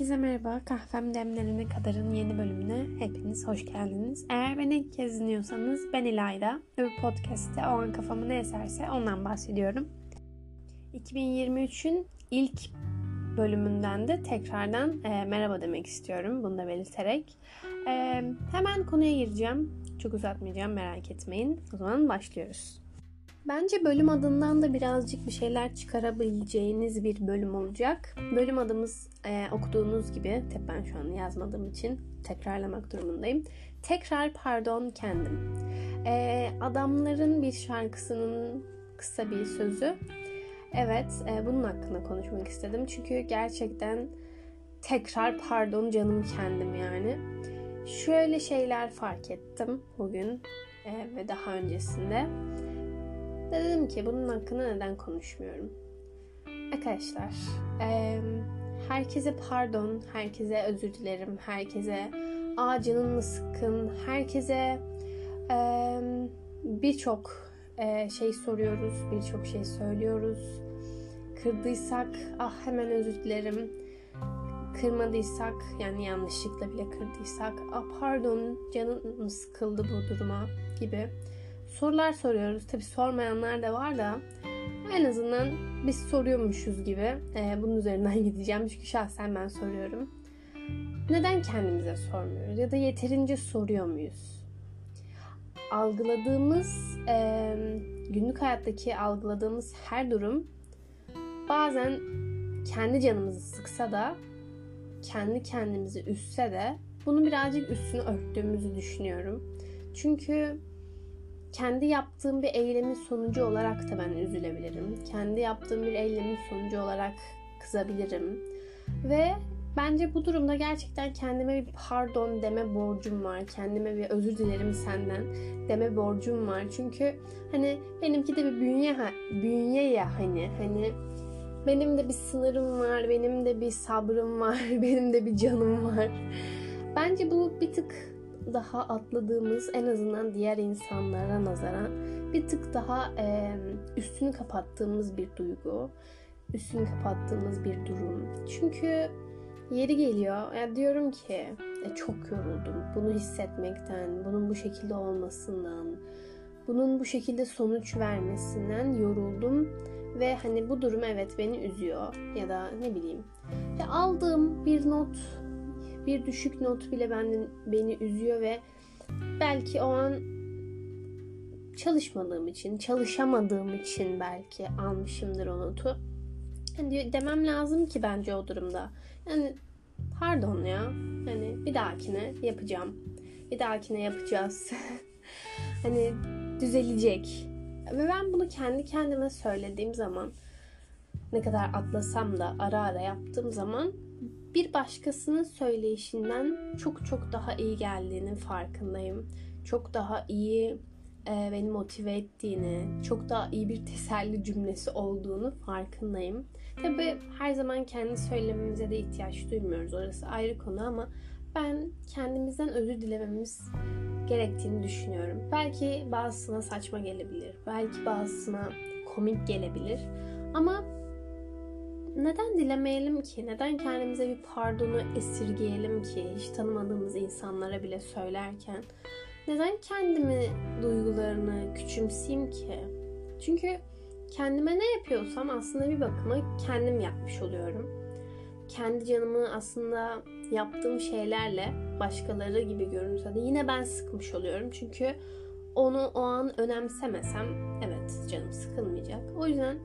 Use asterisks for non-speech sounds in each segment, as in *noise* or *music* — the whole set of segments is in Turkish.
Herkese merhaba. Kahvem demlenene kadarın yeni bölümüne hepiniz hoş geldiniz. Eğer beni ilk kez dinliyorsanız ben İlayda bu podcast'te o an kafamı ne eserse ondan bahsediyorum. 2023'ün ilk bölümünden de tekrardan e, merhaba demek istiyorum. Bunu da belirterek. E, hemen konuya gireceğim. Çok uzatmayacağım merak etmeyin. O zaman başlıyoruz. Bence bölüm adından da birazcık bir şeyler çıkarabileceğiniz bir bölüm olacak. Bölüm adımız e, okuduğunuz gibi, tabi ben şu an yazmadığım için tekrarlamak durumundayım. Tekrar pardon kendim. E, adamların bir şarkısının kısa bir sözü. Evet, e, bunun hakkında konuşmak istedim. Çünkü gerçekten tekrar pardon canım kendim yani. Şöyle şeyler fark ettim bugün e, ve daha öncesinde. Dedim ki bunun hakkında neden konuşmuyorum? Arkadaşlar, e, herkese pardon, herkese özür dilerim, herkese aa canın mı sıkkın, herkese e, birçok e, şey soruyoruz, birçok şey söylüyoruz. Kırdıysak ah hemen özür dilerim. Kırmadıysak yani yanlışlıkla bile kırdıysak ah pardon canın mı sıkıldı bu duruma gibi sorular soruyoruz. Tabi sormayanlar da var da en azından biz soruyormuşuz gibi e, bunun üzerinden *laughs* gideceğim. Çünkü şahsen ben soruyorum. Neden kendimize sormuyoruz? Ya da yeterince soruyor muyuz? Algıladığımız, e, günlük hayattaki algıladığımız her durum bazen kendi canımızı sıksa da kendi kendimizi üstse de bunu birazcık üstünü örttüğümüzü düşünüyorum. Çünkü kendi yaptığım bir eylemin sonucu olarak da ben üzülebilirim. Kendi yaptığım bir eylemin sonucu olarak kızabilirim. Ve bence bu durumda gerçekten kendime bir pardon deme borcum var. Kendime bir özür dilerim senden deme borcum var. Çünkü hani benimki de bir bünye, bünye ya hani hani benim de bir sınırım var, benim de bir sabrım var, *laughs* benim de bir canım var. Bence bu bir tık daha atladığımız en azından diğer insanlara nazaran bir tık daha e, üstünü kapattığımız bir duygu, üstünü kapattığımız bir durum. Çünkü yeri geliyor ya diyorum ki e, çok yoruldum bunu hissetmekten, bunun bu şekilde olmasından, bunun bu şekilde sonuç vermesinden yoruldum ve hani bu durum evet beni üzüyor ya da ne bileyim ya aldığım bir not bir düşük not bile beni, beni üzüyor ve belki o an çalışmadığım için, çalışamadığım için belki almışımdır o notu. Yani demem lazım ki bence o durumda. Yani pardon ya. Hani bir dahakine yapacağım. Bir dahakine yapacağız. *laughs* hani düzelecek. Ve ben bunu kendi kendime söylediğim zaman ne kadar atlasam da ara ara yaptığım zaman bir başkasının söyleyişinden çok çok daha iyi geldiğinin farkındayım. Çok daha iyi e, beni motive ettiğini, çok daha iyi bir teselli cümlesi olduğunu farkındayım. Tabi her zaman kendi söylememize de ihtiyaç duymuyoruz. Orası ayrı konu ama ben kendimizden özür dilememiz gerektiğini düşünüyorum. Belki bazısına saçma gelebilir. Belki bazısına komik gelebilir. Ama neden dilemeyelim ki? Neden kendimize bir pardonu esirgeyelim ki? Hiç tanımadığımız insanlara bile söylerken. Neden kendimi duygularını küçümseyeyim ki? Çünkü kendime ne yapıyorsam aslında bir bakıma kendim yapmış oluyorum. Kendi canımı aslında yaptığım şeylerle başkaları gibi görünse de yine ben sıkmış oluyorum. Çünkü onu o an önemsemesem evet canım sıkılmayacak. O yüzden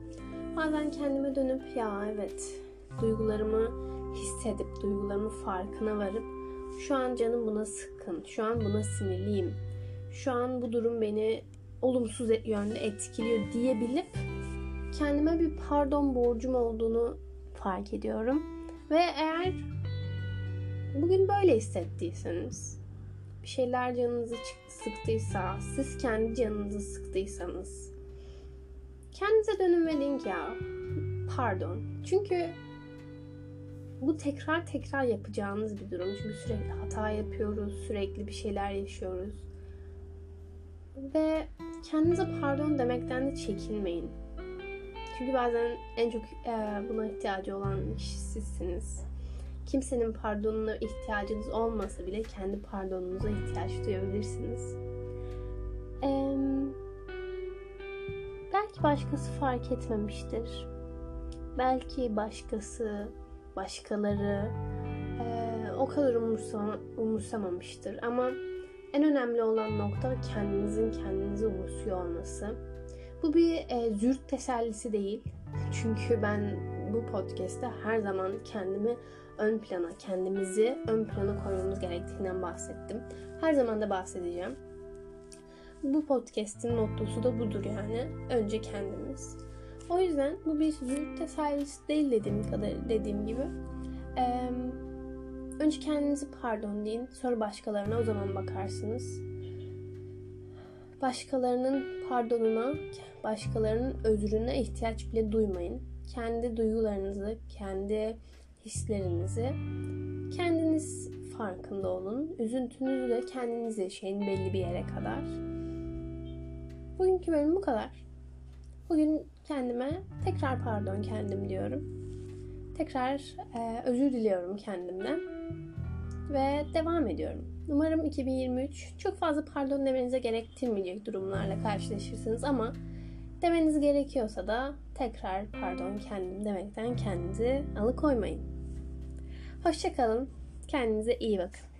Bazen kendime dönüp ya evet duygularımı hissedip duygularımın farkına varıp şu an canım buna sıkkın, şu an buna sinirliyim, şu an bu durum beni olumsuz yönde etkiliyor diyebilip kendime bir pardon borcum olduğunu fark ediyorum. Ve eğer bugün böyle hissettiyseniz, bir şeyler canınızı sıktıysa, siz kendi canınızı sıktıysanız Kendinize dönün ve deyin ki ya pardon. Çünkü bu tekrar tekrar yapacağınız bir durum. Çünkü sürekli hata yapıyoruz, sürekli bir şeyler yaşıyoruz. Ve kendinize pardon demekten de çekinmeyin. Çünkü bazen en çok e, buna ihtiyacı olan kişi sizsiniz. kimsenin pardonuna ihtiyacınız olmasa bile kendi pardonunuza ihtiyaç duyabilirsiniz. Belki başkası fark etmemiştir. Belki başkası, başkaları e, o kadar umursama, umursamamıştır. Ama en önemli olan nokta kendinizin kendinizi umursuyor olması. Bu bir e, zürt tesellisi değil. Çünkü ben bu podcast'te her zaman kendimi ön plana, kendimizi ön plana koymamız gerektiğinden bahsettim. Her zaman da bahsedeceğim. Bu podcast'in mottosu da budur yani. Önce kendimiz. O yüzden bu bir züğürt tesellisi değil dediğim kadar dediğim gibi. Ee, önce kendinizi pardon deyin. Sonra başkalarına o zaman bakarsınız. Başkalarının pardonuna, başkalarının özrüne ihtiyaç bile duymayın. Kendi duygularınızı, kendi hislerinizi kendiniz farkında olun. Üzüntünüzü de kendiniz yaşayın belli bir yere kadar. Bugünkü bölüm bu kadar. Bugün kendime tekrar pardon kendim diyorum. Tekrar e, özür diliyorum kendimden. Ve devam ediyorum. Umarım 2023 çok fazla pardon demenize gerektirmeyecek durumlarla karşılaşırsınız ama demeniz gerekiyorsa da tekrar pardon kendim demekten kendinizi alıkoymayın. Hoşçakalın. Kendinize iyi bakın.